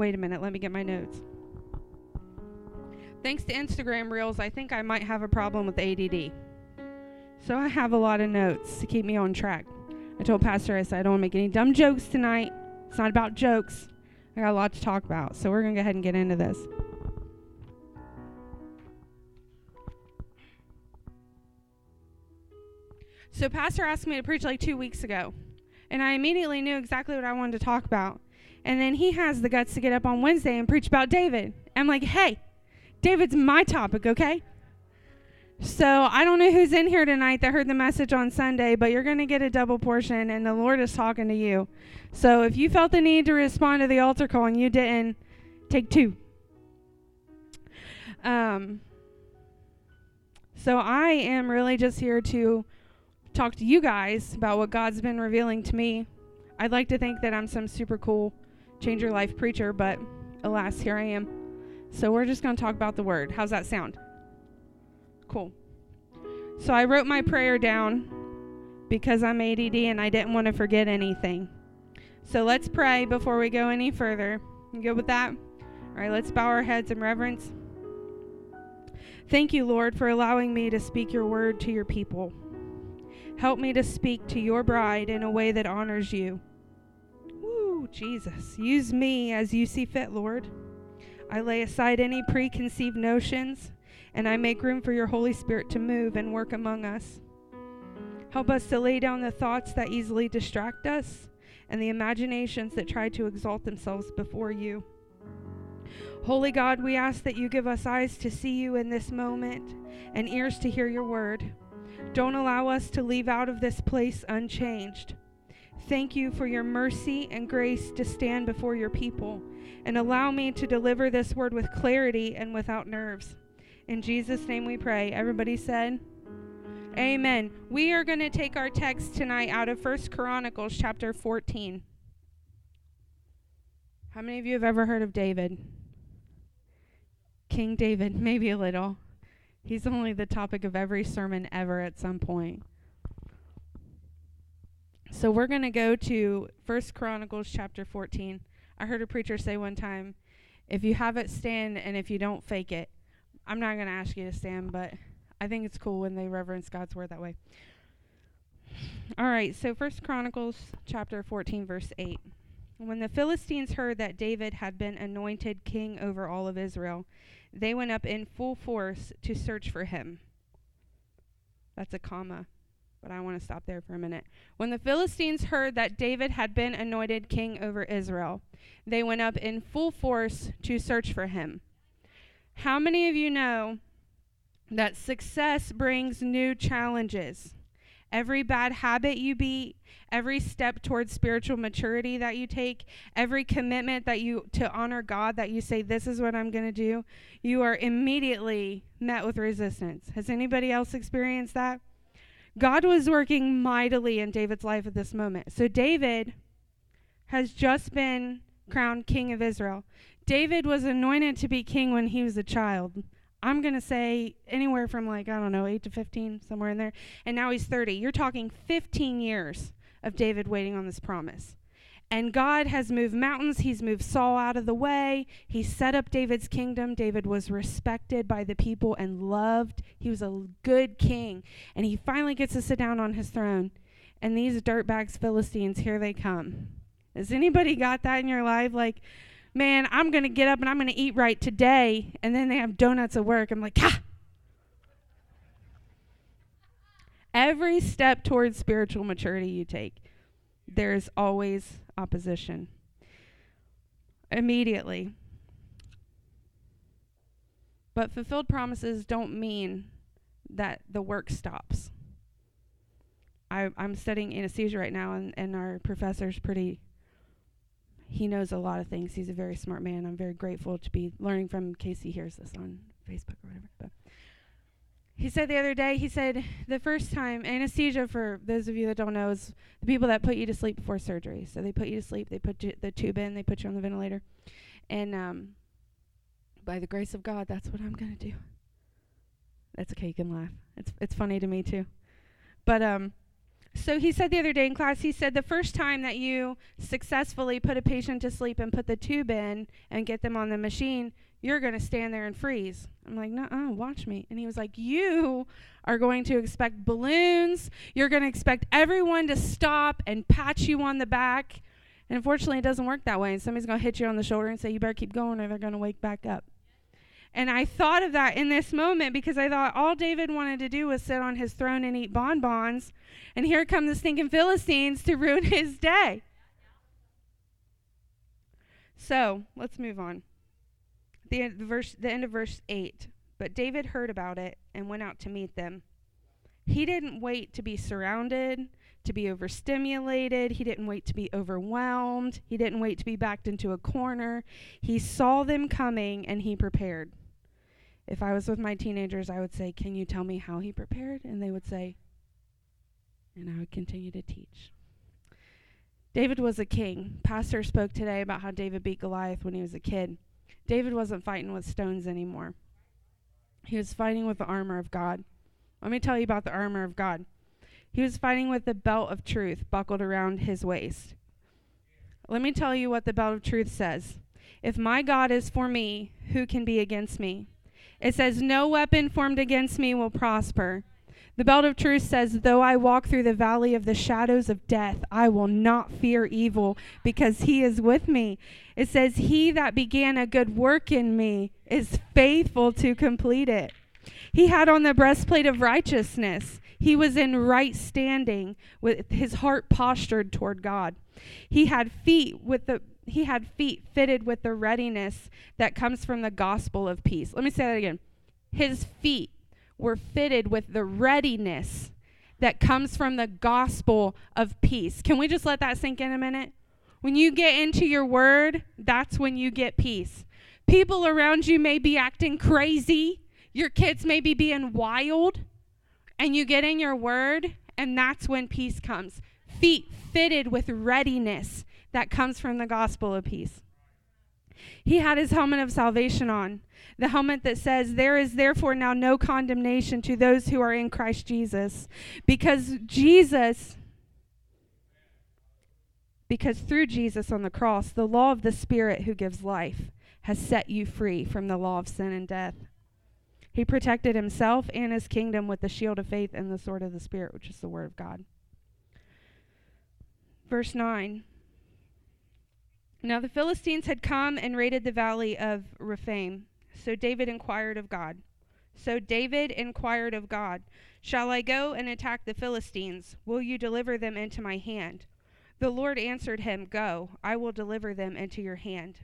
wait a minute, let me get my notes. Thanks to Instagram Reels, I think I might have a problem with ADD. So I have a lot of notes to keep me on track. I told Pastor I said I don't want to make any dumb jokes tonight. It's not about jokes. I got a lot to talk about. So we're going to go ahead and get into this. So Pastor asked me to preach like 2 weeks ago, and I immediately knew exactly what I wanted to talk about. And then he has the guts to get up on Wednesday and preach about David. I'm like, "Hey, David's my topic, okay?" So I don't know who's in here tonight that heard the message on Sunday, but you're going to get a double portion, and the Lord is talking to you. So if you felt the need to respond to the altar call and you didn't, take two. Um, so I am really just here to talk to you guys about what God's been revealing to me. I'd like to think that I'm some super cool change your life preacher, but alas, here I am. So we're just going to talk about the word. How's that sound? Cool. So I wrote my prayer down because I'm ADD and I didn't want to forget anything. So let's pray before we go any further. You good with that? All right, let's bow our heads in reverence. Thank you, Lord, for allowing me to speak your word to your people. Help me to speak to your bride in a way that honors you. Jesus. Use me as you see fit, Lord. I lay aside any preconceived notions and I make room for your Holy Spirit to move and work among us. Help us to lay down the thoughts that easily distract us and the imaginations that try to exalt themselves before you. Holy God, we ask that you give us eyes to see you in this moment and ears to hear your word. Don't allow us to leave out of this place unchanged. Thank you for your mercy and grace to stand before your people, and allow me to deliver this word with clarity and without nerves. In Jesus' name we pray. Everybody said, Amen. We are going to take our text tonight out of First Chronicles chapter 14. How many of you have ever heard of David? King David, maybe a little. He's only the topic of every sermon ever at some point. So we're going to go to First Chronicles chapter 14. I heard a preacher say one time, if you have it stand and if you don't fake it. I'm not going to ask you to stand, but I think it's cool when they reverence God's word that way. All right, so First Chronicles chapter 14 verse 8. When the Philistines heard that David had been anointed king over all of Israel, they went up in full force to search for him. That's a comma, but I want to stop there for a minute. When the Philistines heard that David had been anointed king over Israel, they went up in full force to search for him. How many of you know that success brings new challenges? Every bad habit you beat, every step towards spiritual maturity that you take, every commitment that you to honor God that you say this is what I'm going to do, you are immediately met with resistance. Has anybody else experienced that? God was working mightily in David's life at this moment. So David has just been crowned king of Israel. David was anointed to be king when he was a child. I'm going to say anywhere from like, I don't know, 8 to 15, somewhere in there. And now he's 30. You're talking 15 years of David waiting on this promise. And God has moved mountains. He's moved Saul out of the way. He set up David's kingdom. David was respected by the people and loved. He was a good king. And he finally gets to sit down on his throne. And these dirtbags, Philistines, here they come. Has anybody got that in your life? Like, man, I'm going to get up and I'm going to eat right today. And then they have donuts at work. I'm like, ah. Every step towards spiritual maturity you take, there's always opposition. Immediately. But fulfilled promises don't mean that the work stops. I, I'm studying anesthesia right now, and, and our professor's pretty he knows a lot of things. He's a very smart man. I'm very grateful to be learning from in case he hears this on Facebook or whatever. He said the other day, he said the first time anesthesia for those of you that don't know is the people that put you to sleep before surgery. So they put you to sleep, they put the tube in, they put you on the ventilator, and um, by the grace of God, that's what I'm gonna do. That's okay, you can laugh. It's it's funny to me too, but um, So he said the other day in class, he said the first time that you successfully put a patient to sleep and put the tube in and get them on the machine, you're going to stand there and freeze. I'm like, no, watch me. And he was like, you are going to expect balloons. You're going to expect everyone to stop and pat you on the back. And unfortunately, it doesn't work that way. And somebody's going to hit you on the shoulder and say, you better keep going or they're going to wake back up. And I thought of that in this moment because I thought all David wanted to do was sit on his throne and eat bonbons. And here come the stinking Philistines to ruin his day. So let's move on. The end, verse, the end of verse 8. But David heard about it and went out to meet them. He didn't wait to be surrounded, to be overstimulated. He didn't wait to be overwhelmed. He didn't wait to be backed into a corner. He saw them coming and he prepared. If I was with my teenagers, I would say, Can you tell me how he prepared? And they would say, and I would continue to teach. David was a king. Pastor spoke today about how David beat Goliath when he was a kid. David wasn't fighting with stones anymore. He was fighting with the armor of God. Let me tell you about the armor of God. He was fighting with the belt of truth buckled around his waist. Let me tell you what the belt of truth says. If my God is for me, who can be against me? It says, No weapon formed against me will prosper. The belt of truth says, Though I walk through the valley of the shadows of death, I will not fear evil because he is with me. It says, He that began a good work in me is faithful to complete it. He had on the breastplate of righteousness. He was in right standing with his heart postured toward God. He had feet with the he had feet fitted with the readiness that comes from the gospel of peace. Let me say that again. His feet were fitted with the readiness that comes from the gospel of peace. Can we just let that sink in a minute? When you get into your word, that's when you get peace. People around you may be acting crazy, your kids may be being wild, and you get in your word, and that's when peace comes. Feet fitted with readiness that comes from the gospel of peace. He had his helmet of salvation on, the helmet that says, There is therefore now no condemnation to those who are in Christ Jesus. Because Jesus, because through Jesus on the cross, the law of the Spirit who gives life has set you free from the law of sin and death. He protected himself and his kingdom with the shield of faith and the sword of the Spirit, which is the Word of God. Verse 9 now the Philistines had come and raided the valley of Rephaim. So David inquired of God. So David inquired of God, Shall I go and attack the Philistines? Will you deliver them into my hand? The Lord answered him, Go, I will deliver them into your hand.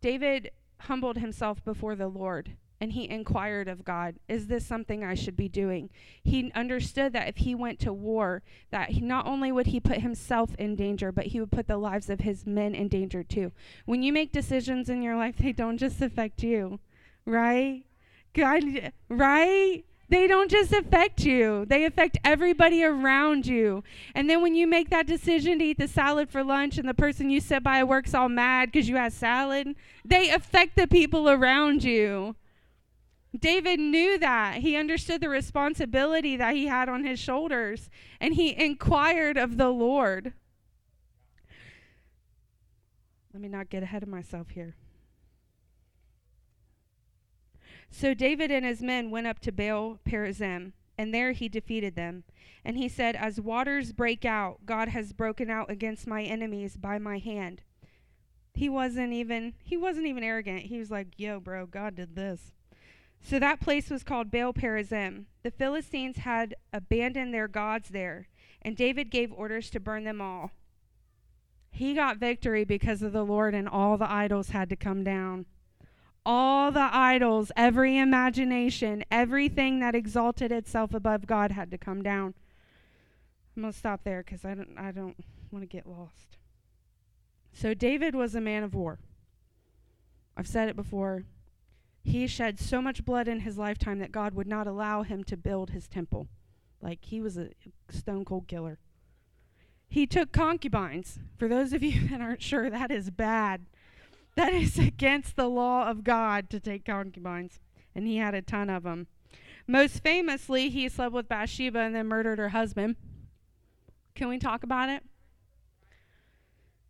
David humbled himself before the Lord and he inquired of God, Is this something I should be doing? He understood that if he went to war, that he, not only would he put himself in danger, but he would put the lives of his men in danger too. When you make decisions in your life, they don't just affect you, right? God, right? They don't just affect you, they affect everybody around you. And then when you make that decision to eat the salad for lunch and the person you sit by works all mad because you had salad, they affect the people around you. David knew that. He understood the responsibility that he had on his shoulders, and he inquired of the Lord. Let me not get ahead of myself here. So David and his men went up to Baal Perazim, and there he defeated them. And he said, As waters break out, God has broken out against my enemies by my hand. He wasn't even he wasn't even arrogant. He was like, "Yo, bro, God did this." So that place was called Baal Perazim. The Philistines had abandoned their gods there, and David gave orders to burn them all. He got victory because of the Lord, and all the idols had to come down. All the idols, every imagination, everything that exalted itself above God had to come down. I'm going to stop there because I don't, I don't want to get lost. So David was a man of war. I've said it before. He shed so much blood in his lifetime that God would not allow him to build his temple. Like he was a stone cold killer. He took concubines. For those of you that aren't sure, that is bad. That is against the law of God to take concubines. And he had a ton of them. Most famously, he slept with Bathsheba and then murdered her husband. Can we talk about it?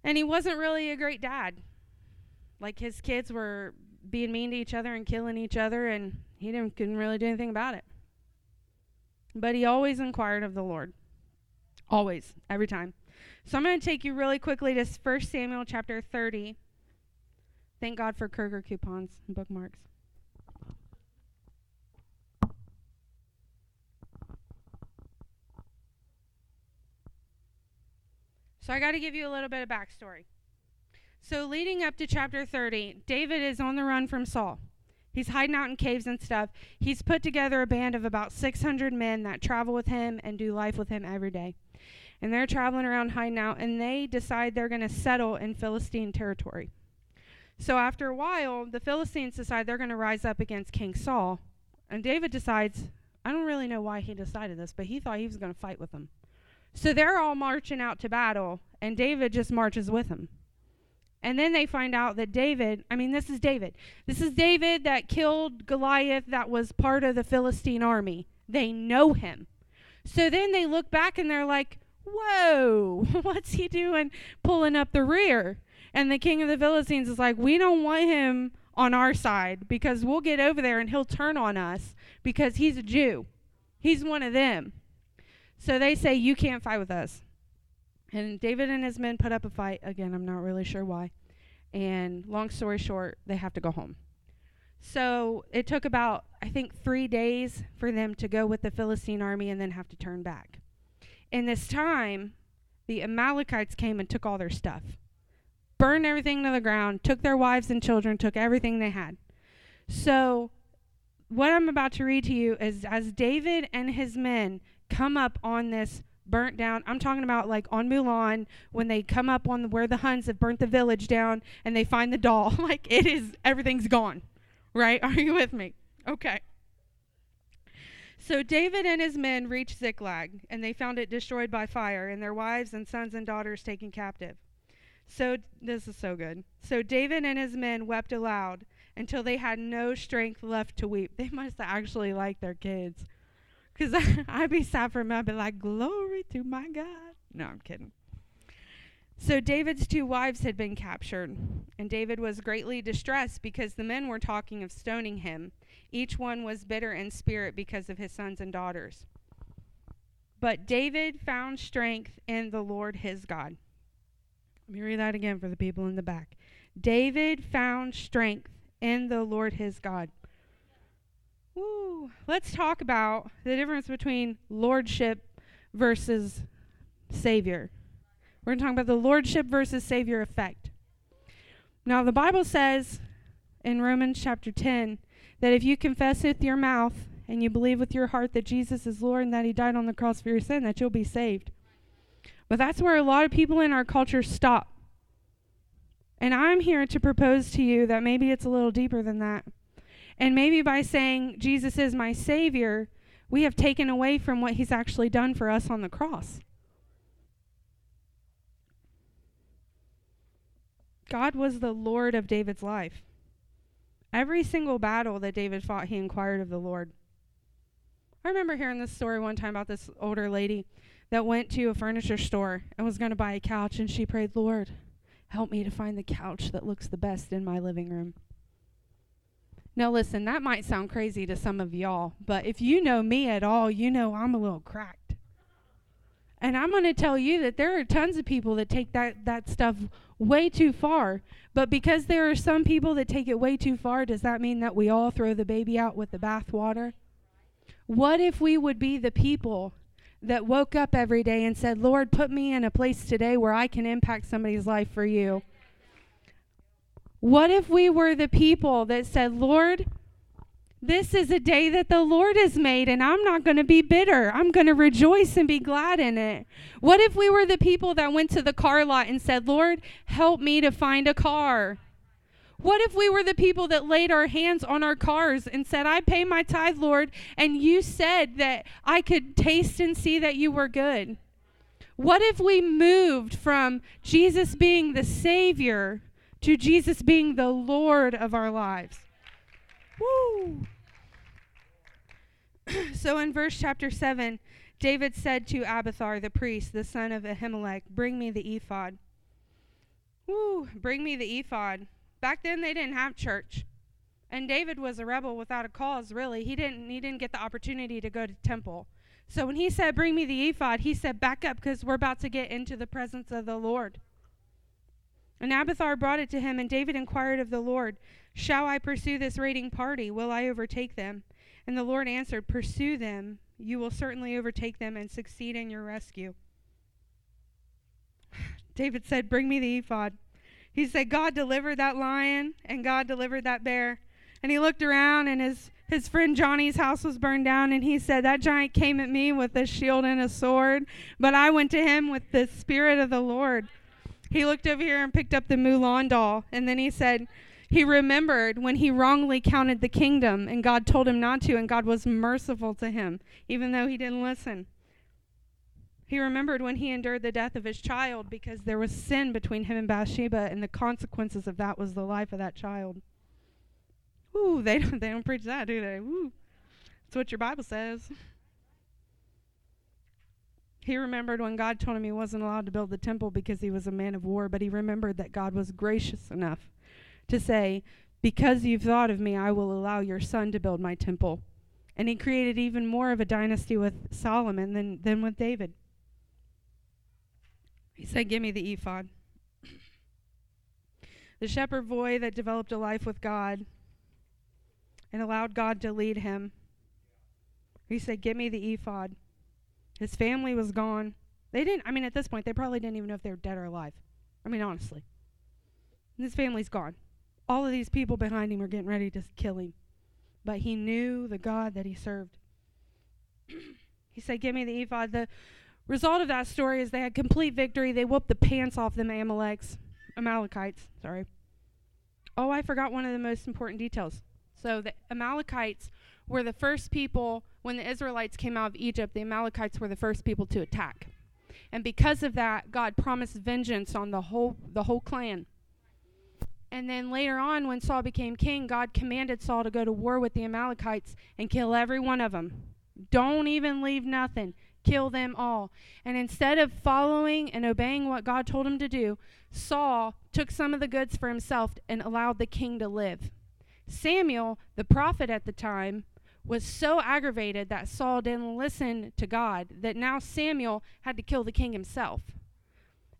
And he wasn't really a great dad. Like his kids were being mean to each other and killing each other, and he didn't couldn't really do anything about it. But he always inquired of the Lord. Always, every time. So I'm going to take you really quickly to 1 Samuel chapter 30. Thank God for Kroger coupons and bookmarks. So I got to give you a little bit of backstory. So, leading up to chapter 30, David is on the run from Saul. He's hiding out in caves and stuff. He's put together a band of about 600 men that travel with him and do life with him every day. And they're traveling around hiding out, and they decide they're going to settle in Philistine territory. So, after a while, the Philistines decide they're going to rise up against King Saul. And David decides, I don't really know why he decided this, but he thought he was going to fight with them. So they're all marching out to battle, and David just marches with them. And then they find out that David, I mean, this is David. This is David that killed Goliath, that was part of the Philistine army. They know him. So then they look back and they're like, whoa, what's he doing pulling up the rear? And the king of the Philistines is like, we don't want him on our side because we'll get over there and he'll turn on us because he's a Jew. He's one of them. So they say, you can't fight with us. And David and his men put up a fight. Again, I'm not really sure why. And long story short, they have to go home. So it took about, I think, three days for them to go with the Philistine army and then have to turn back. In this time, the Amalekites came and took all their stuff, burned everything to the ground, took their wives and children, took everything they had. So, what I'm about to read to you is as David and his men come up on this burnt down. I'm talking about like on Mulan when they come up on the, where the Huns have burnt the village down and they find the doll. like it is, everything's gone. Right? Are you with me? Okay. So David and his men reached Ziklag, and they found it destroyed by fire, and their wives and sons and daughters taken captive. So this is so good. So David and his men wept aloud until they had no strength left to weep. They must have actually liked their kids. Because I'd be sad for him. I'd be like, glory to my God. No, I'm kidding. So David's two wives had been captured, and David was greatly distressed because the men were talking of stoning him. Each one was bitter in spirit because of his sons and daughters. But David found strength in the Lord his God. Let me read that again for the people in the back. David found strength in the Lord his God. Woo. Let's talk about the difference between lordship versus savior. We're going to talk about the lordship versus savior effect. Now, the Bible says in Romans chapter 10 that if you confess with your mouth and you believe with your heart that Jesus is Lord and that he died on the cross for your sin, that you'll be saved. But that's where a lot of people in our culture stop. And I'm here to propose to you that maybe it's a little deeper than that. And maybe by saying Jesus is my Savior, we have taken away from what He's actually done for us on the cross. God was the Lord of David's life. Every single battle that David fought, he inquired of the Lord. I remember hearing this story one time about this older lady that went to a furniture store and was going to buy a couch, and she prayed, Lord, help me to find the couch that looks the best in my living room. Now, listen, that might sound crazy to some of y'all, but if you know me at all, you know I'm a little cracked. And I'm going to tell you that there are tons of people that take that, that stuff way too far. But because there are some people that take it way too far, does that mean that we all throw the baby out with the bathwater? What if we would be the people that woke up every day and said, Lord, put me in a place today where I can impact somebody's life for you? What if we were the people that said, Lord, this is a day that the Lord has made, and I'm not going to be bitter. I'm going to rejoice and be glad in it. What if we were the people that went to the car lot and said, Lord, help me to find a car? What if we were the people that laid our hands on our cars and said, I pay my tithe, Lord, and you said that I could taste and see that you were good? What if we moved from Jesus being the Savior to Jesus being the Lord of our lives. Woo! so in verse chapter 7, David said to Abiathar the priest, the son of Ahimelech, Bring me the ephod. Woo, bring me the ephod. Back then they didn't have church. And David was a rebel without a cause, really. He didn't he didn't get the opportunity to go to temple. So when he said, Bring me the ephod, he said, Back up because we're about to get into the presence of the Lord. And Abiathar brought it to him, and David inquired of the Lord, Shall I pursue this raiding party? Will I overtake them? And the Lord answered, Pursue them. You will certainly overtake them and succeed in your rescue. David said, Bring me the ephod. He said, God delivered that lion and God delivered that bear. And he looked around and his, his friend Johnny's house was burned down. And he said, That giant came at me with a shield and a sword, but I went to him with the Spirit of the Lord. He looked over here and picked up the Mulan doll. And then he said, he remembered when he wrongly counted the kingdom and God told him not to, and God was merciful to him, even though he didn't listen. He remembered when he endured the death of his child because there was sin between him and Bathsheba, and the consequences of that was the life of that child. Ooh, they don't, they don't preach that, do they? Ooh, that's what your Bible says. He remembered when God told him he wasn't allowed to build the temple because he was a man of war, but he remembered that God was gracious enough to say, Because you've thought of me, I will allow your son to build my temple. And he created even more of a dynasty with Solomon than, than with David. He said, Give me the ephod. the shepherd boy that developed a life with God and allowed God to lead him. He said, Give me the ephod. His family was gone. They didn't, I mean, at this point, they probably didn't even know if they were dead or alive. I mean, honestly. And his family's gone all of these people behind him were getting ready to kill him. But he knew the God that he served. he said, Give me the ephod. The result of that story is they had complete victory. They whooped the pants off them Amaleks, Amalekites. Sorry. Oh, I forgot one of the most important details. So the Amalekites were the first people, when the Israelites came out of Egypt, the Amalekites were the first people to attack. And because of that, God promised vengeance on the whole, the whole clan. And then later on, when Saul became king, God commanded Saul to go to war with the Amalekites and kill every one of them. Don't even leave nothing. Kill them all. And instead of following and obeying what God told him to do, Saul took some of the goods for himself and allowed the king to live. Samuel, the prophet at the time, was so aggravated that Saul didn't listen to God that now Samuel had to kill the king himself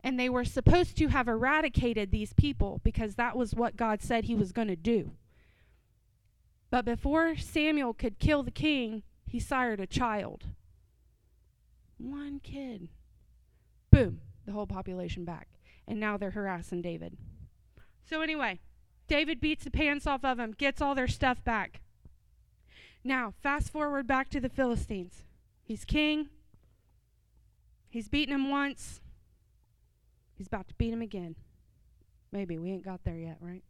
and they were supposed to have eradicated these people because that was what God said he was going to do. But before Samuel could kill the king, he sired a child. One kid. Boom, the whole population back. And now they're harassing David. So, anyway, David beats the pants off of them, gets all their stuff back. Now, fast forward back to the Philistines. He's king. He's beaten him once. He's about to beat him again. Maybe. We ain't got there yet, right?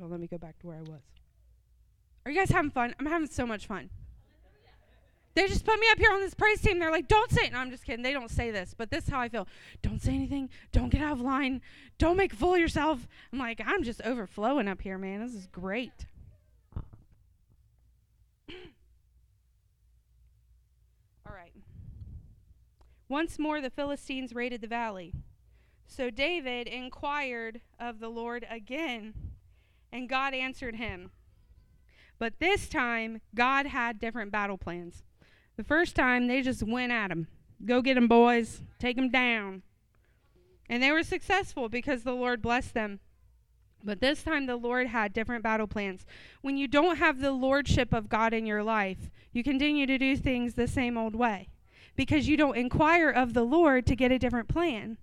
Hold on, let me go back to where I was. Are you guys having fun? I'm having so much fun. They just put me up here on this praise team. They're like, don't say it. No, I'm just kidding. They don't say this, but this is how I feel. Don't say anything. Don't get out of line. Don't make a fool of yourself. I'm like, I'm just overflowing up here, man. This is great. All right. Once more the Philistines raided the valley. So David inquired of the Lord again, and God answered him. But this time, God had different battle plans. The first time, they just went at him. Go get them, boys. Take them down. And they were successful because the Lord blessed them. But this time the Lord had different battle plans. When you don't have the lordship of God in your life, you continue to do things the same old way because you don't inquire of the Lord to get a different plan.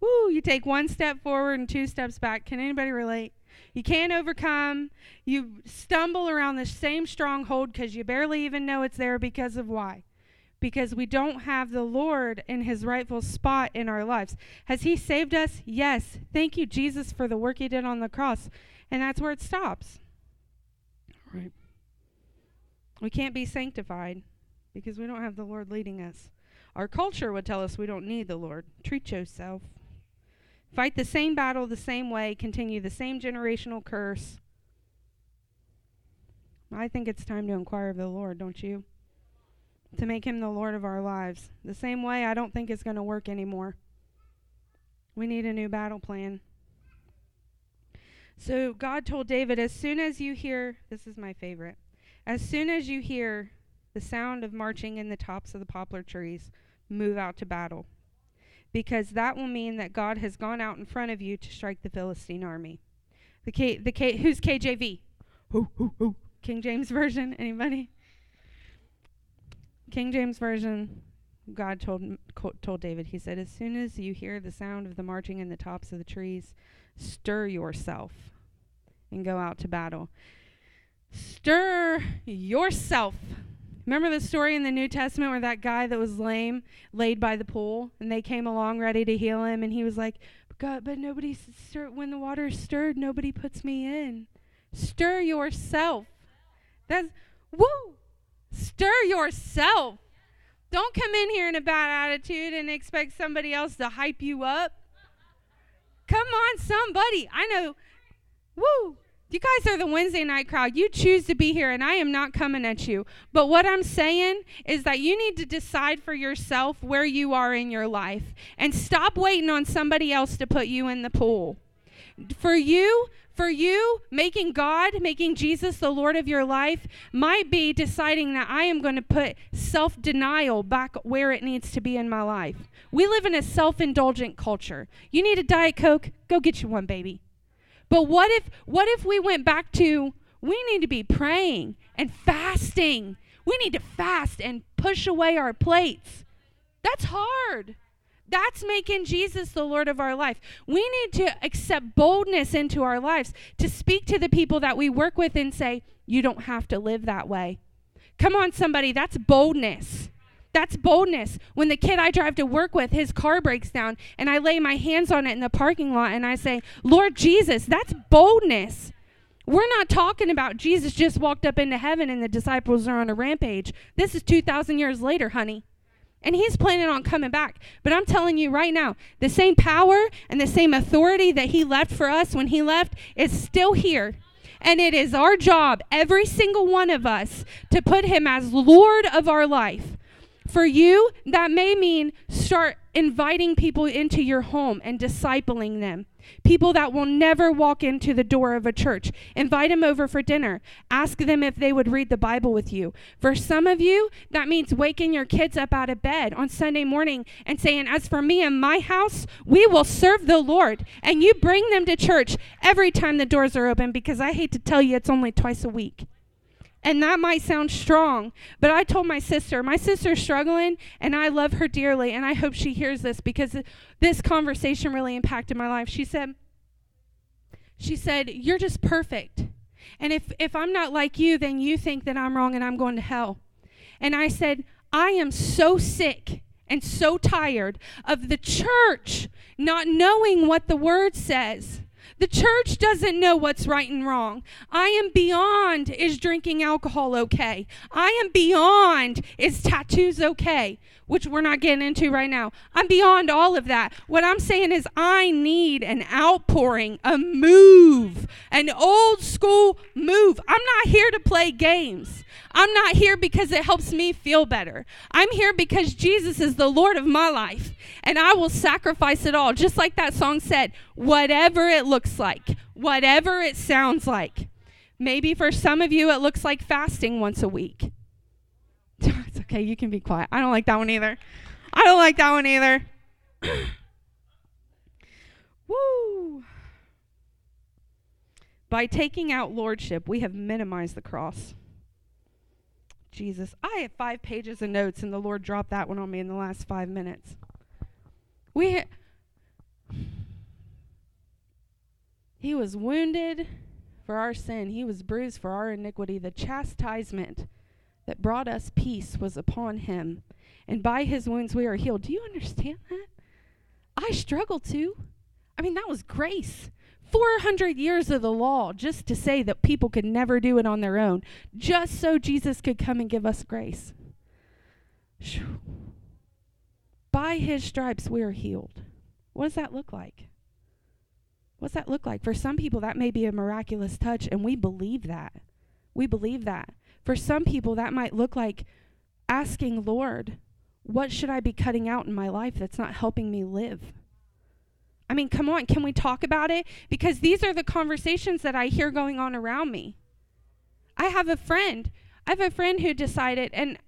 Woo, you take one step forward and two steps back. Can anybody relate? You can't overcome. You stumble around the same stronghold because you barely even know it's there because of why? because we don't have the Lord in his rightful spot in our lives. Has he saved us? Yes. Thank you, Jesus, for the work he did on the cross. And that's where it stops. Right. We can't be sanctified because we don't have the Lord leading us. Our culture would tell us we don't need the Lord. Treat yourself. Fight the same battle the same way, continue the same generational curse. I think it's time to inquire of the Lord, don't you? To make him the Lord of our lives. The same way I don't think it's going to work anymore. We need a new battle plan. So God told David, as soon as you hear, this is my favorite, as soon as you hear the sound of marching in the tops of the poplar trees, move out to battle. Because that will mean that God has gone out in front of you to strike the Philistine army. The K, the K, who's KJV? Who, who, who? King James Version, anybody? King James Version, God told told David, he said, "As soon as you hear the sound of the marching in the tops of the trees, stir yourself and go out to battle. Stir yourself." Remember the story in the New Testament where that guy that was lame laid by the pool and they came along ready to heal him and he was like, "God, but nobody stir when the water is stirred, nobody puts me in." Stir yourself. That's woo. Stir yourself. Don't come in here in a bad attitude and expect somebody else to hype you up. Come on, somebody. I know. Woo. You guys are the Wednesday night crowd. You choose to be here, and I am not coming at you. But what I'm saying is that you need to decide for yourself where you are in your life and stop waiting on somebody else to put you in the pool. For you, for you, making God, making Jesus the Lord of your life might be deciding that I am going to put self denial back where it needs to be in my life. We live in a self indulgent culture. You need a Diet Coke? Go get you one, baby. But what if, what if we went back to we need to be praying and fasting? We need to fast and push away our plates. That's hard. That's making Jesus the Lord of our life. We need to accept boldness into our lives to speak to the people that we work with and say, You don't have to live that way. Come on, somebody, that's boldness. That's boldness. When the kid I drive to work with, his car breaks down, and I lay my hands on it in the parking lot and I say, Lord Jesus, that's boldness. We're not talking about Jesus just walked up into heaven and the disciples are on a rampage. This is 2,000 years later, honey. And he's planning on coming back. But I'm telling you right now, the same power and the same authority that he left for us when he left is still here. And it is our job, every single one of us, to put him as Lord of our life. For you, that may mean start inviting people into your home and discipling them. People that will never walk into the door of a church. Invite them over for dinner. Ask them if they would read the Bible with you. For some of you, that means waking your kids up out of bed on Sunday morning and saying, As for me and my house, we will serve the Lord. And you bring them to church every time the doors are open because I hate to tell you, it's only twice a week. And that might sound strong, but I told my sister, my sister's struggling, and I love her dearly, and I hope she hears this because this conversation really impacted my life. She said, she said, You're just perfect. And if, if I'm not like you, then you think that I'm wrong and I'm going to hell. And I said, I am so sick and so tired of the church not knowing what the word says. The church doesn't know what's right and wrong. I am beyond is drinking alcohol okay? I am beyond is tattoos okay? Which we're not getting into right now. I'm beyond all of that. What I'm saying is, I need an outpouring, a move, an old school move. I'm not here to play games. I'm not here because it helps me feel better. I'm here because Jesus is the Lord of my life, and I will sacrifice it all, just like that song said, whatever it looks like, whatever it sounds like. Maybe for some of you, it looks like fasting once a week. it's okay, you can be quiet. I don't like that one either. I don't like that one either. Woo! By taking out lordship, we have minimized the cross. Jesus. I have five pages of notes, and the Lord dropped that one on me in the last five minutes. We. He was wounded for our sin, he was bruised for our iniquity. The chastisement that brought us peace was upon him, and by his wounds we are healed. Do you understand that? I struggle to. I mean, that was grace. 400 years of the law just to say that people could never do it on their own, just so Jesus could come and give us grace. By his stripes we are healed. What does that look like? What's that look like? For some people, that may be a miraculous touch, and we believe that. We believe that. For some people, that might look like asking, Lord, what should I be cutting out in my life that's not helping me live? I mean, come on, can we talk about it? Because these are the conversations that I hear going on around me. I have a friend. I have a friend who decided, and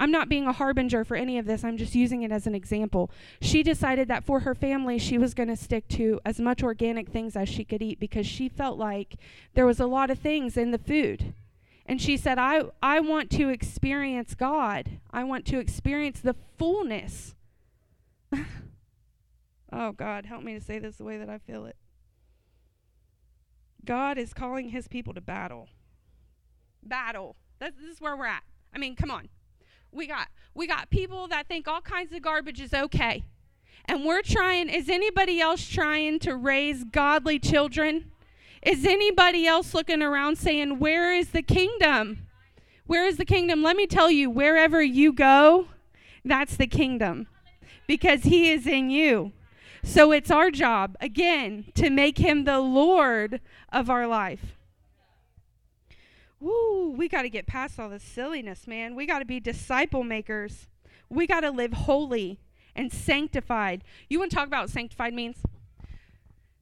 I'm not being a harbinger for any of this, I'm just using it as an example. She decided that for her family, she was going to stick to as much organic things as she could eat because she felt like there was a lot of things in the food. And she said, I, I want to experience God. I want to experience the fullness. oh, God, help me to say this the way that I feel it. God is calling his people to battle. Battle. That's, this is where we're at. I mean, come on. We got we got people that think all kinds of garbage is okay. And we're trying is anybody else trying to raise godly children? Is anybody else looking around saying, Where is the kingdom? Where is the kingdom? Let me tell you, wherever you go, that's the kingdom because he is in you. So it's our job, again, to make him the Lord of our life. Woo, we got to get past all this silliness, man. We got to be disciple makers. We got to live holy and sanctified. You want to talk about what sanctified means?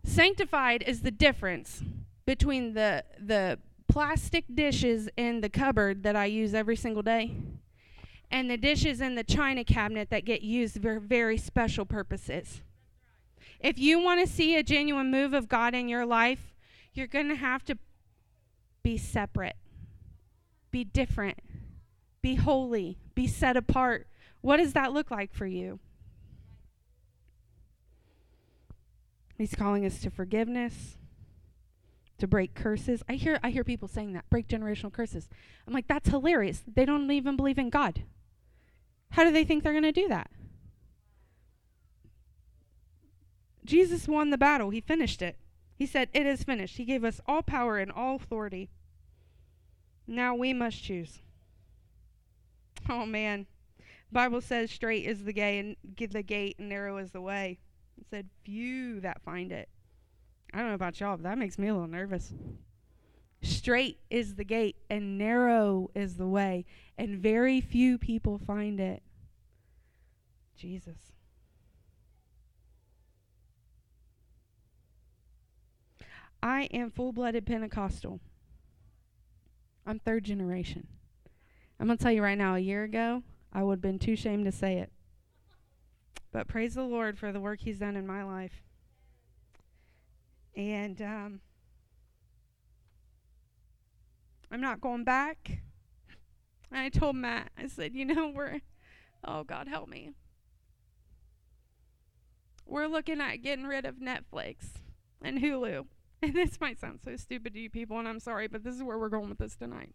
Sanctified is the difference between the the plastic dishes in the cupboard that I use every single day and the dishes in the china cabinet that get used for very special purposes. If you want to see a genuine move of God in your life, you're going to have to be separate, be different, be holy, be set apart. What does that look like for you? He's calling us to forgiveness, to break curses. I hear I hear people saying that, break generational curses. I'm like, that's hilarious. They don't even believe in God. How do they think they're going to do that? Jesus won the battle. He finished it. He said, "It is finished." He gave us all power and all authority. Now we must choose. Oh man. Bible says straight is the gate and the gate and narrow is the way. Said, few that find it. I don't know about y'all, but that makes me a little nervous. Straight is the gate, and narrow is the way, and very few people find it. Jesus. I am full blooded Pentecostal. I'm third generation. I'm going to tell you right now, a year ago, I would have been too ashamed to say it. But praise the Lord for the work He's done in my life. And um, I'm not going back. And I told Matt, I said, you know, we're, oh, God help me. We're looking at getting rid of Netflix and Hulu. And this might sound so stupid to you people, and I'm sorry, but this is where we're going with this tonight.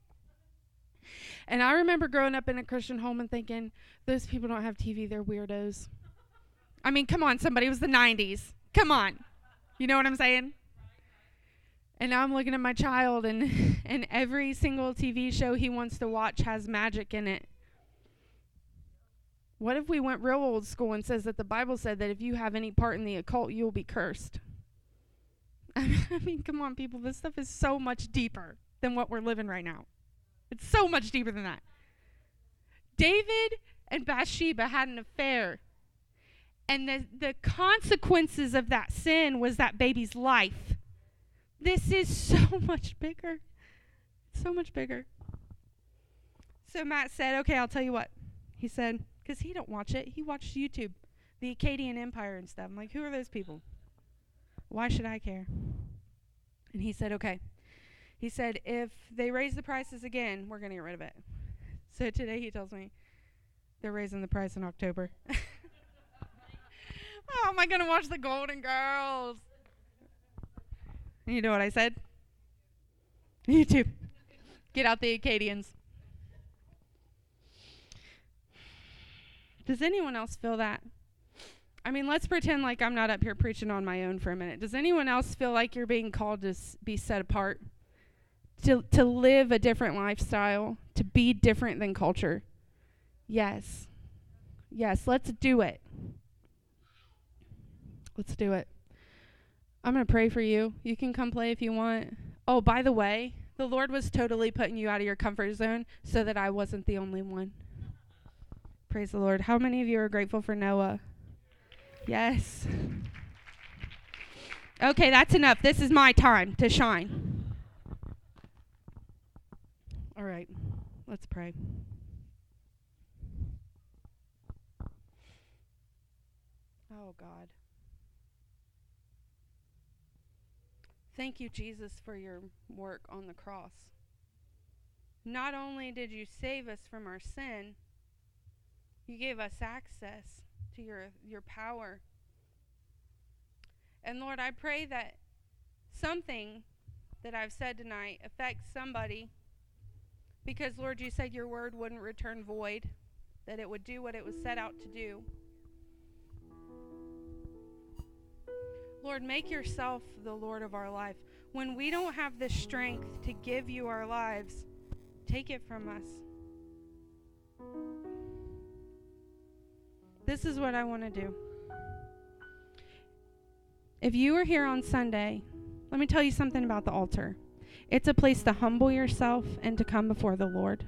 And I remember growing up in a Christian home and thinking, those people don't have TV, they're weirdos. I mean, come on, somebody. It was the 90s. Come on. You know what I'm saying? And now I'm looking at my child, and, and every single TV show he wants to watch has magic in it. What if we went real old school and says that the Bible said that if you have any part in the occult, you'll be cursed? I mean, come on, people. This stuff is so much deeper than what we're living right now. It's so much deeper than that. David and Bathsheba had an affair and the, the consequences of that sin was that baby's life. This is so much bigger. So much bigger. So Matt said, okay, I'll tell you what. He said, because he don't watch it. He watched YouTube, the Akkadian Empire and stuff. I'm like, who are those people? Why should I care? And he said, okay. He said, if they raise the prices again, we're going to get rid of it. So today he tells me they're raising the price in October. oh, am I going to watch the Golden Girls? You know what I said? YouTube. Get out the Akkadians. Does anyone else feel that? I mean, let's pretend like I'm not up here preaching on my own for a minute. Does anyone else feel like you're being called to s- be set apart? To to live a different lifestyle, to be different than culture? Yes. Yes, let's do it. Let's do it. I'm going to pray for you. You can come play if you want. Oh, by the way, the Lord was totally putting you out of your comfort zone so that I wasn't the only one. Praise the Lord. How many of you are grateful for Noah? Yes. Okay, that's enough. This is my time to shine. All right, let's pray. Oh, God. Thank you, Jesus, for your work on the cross. Not only did you save us from our sin, you gave us access to your, your power. And Lord, I pray that something that I've said tonight affects somebody because, Lord, you said your word wouldn't return void, that it would do what it was set out to do. Lord, make yourself the Lord of our life. When we don't have the strength to give you our lives, take it from us. This is what I want to do. If you are here on Sunday, let me tell you something about the altar. It's a place to humble yourself and to come before the Lord.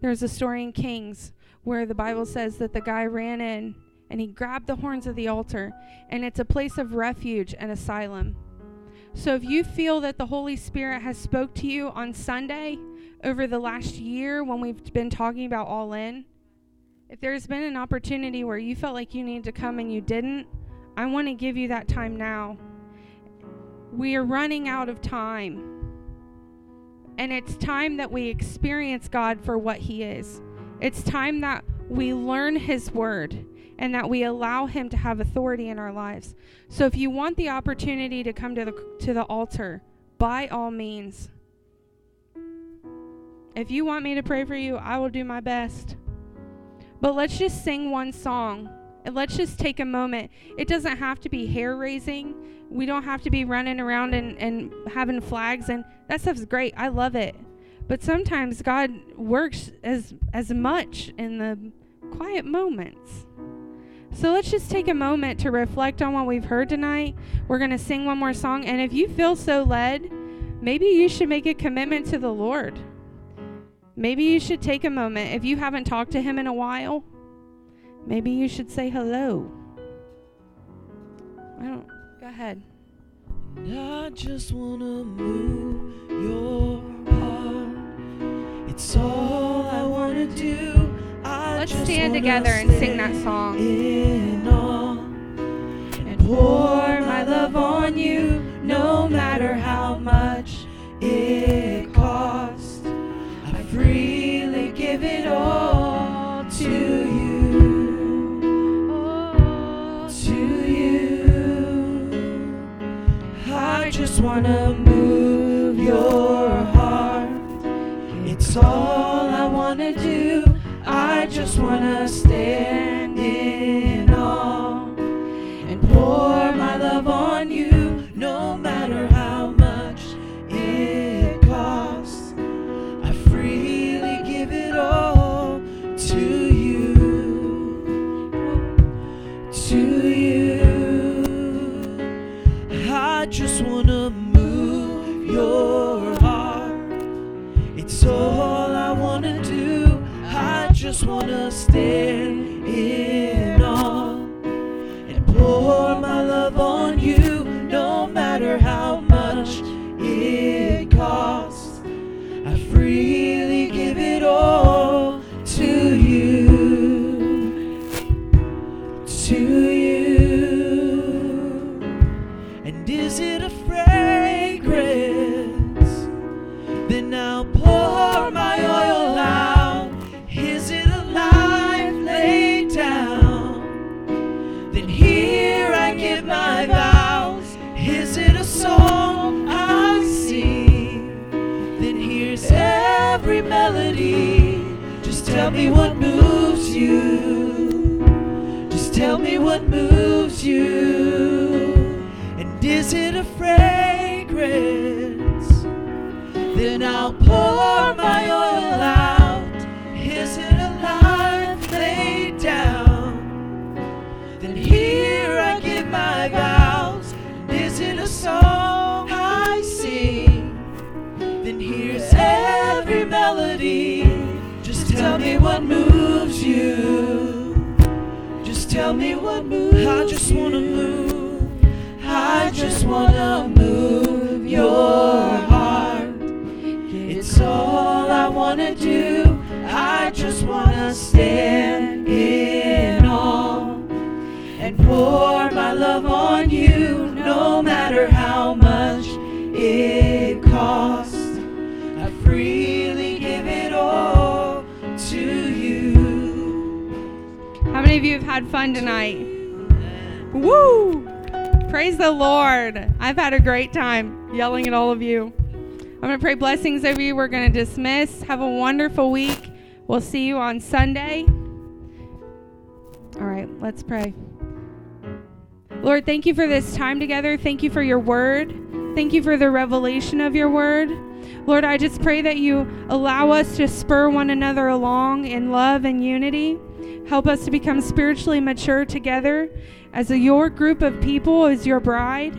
There's a story in Kings where the Bible says that the guy ran in and he grabbed the horns of the altar, and it's a place of refuge and asylum. So if you feel that the Holy Spirit has spoke to you on Sunday over the last year when we've been talking about all in, if there's been an opportunity where you felt like you needed to come and you didn't, I want to give you that time now. We are running out of time. And it's time that we experience God for what He is. It's time that we learn His Word and that we allow him to have authority in our lives. So if you want the opportunity to come to the to the altar, by all means. If you want me to pray for you, I will do my best. But let's just sing one song. And let's just take a moment. It doesn't have to be hair raising. We don't have to be running around and, and having flags and that stuff's great. I love it. But sometimes God works as as much in the quiet moments. So let's just take a moment to reflect on what we've heard tonight. We're going to sing one more song. And if you feel so led, maybe you should make a commitment to the Lord. Maybe you should take a moment. If you haven't talked to Him in a while, maybe you should say hello. I don't. Go ahead. I just want to move your heart. It's all I want to do. Let's stand together and sing that song. And pour my love on you, no matter how much it costs. I freely give it all to you. To you. I just want to just wanna stand I Just tell me what moves. I just wanna move. I just wanna move your heart. It's all I wanna do. I just wanna stand of you have had fun tonight? Woo! Praise the Lord. I've had a great time yelling at all of you. I'm going to pray blessings over you. We're going to dismiss. Have a wonderful week. We'll see you on Sunday. All right, let's pray. Lord, thank you for this time together. Thank you for your word. Thank you for the revelation of your word. Lord, I just pray that you allow us to spur one another along in love and unity. Help us to become spiritually mature together as a, your group of people, as your bride.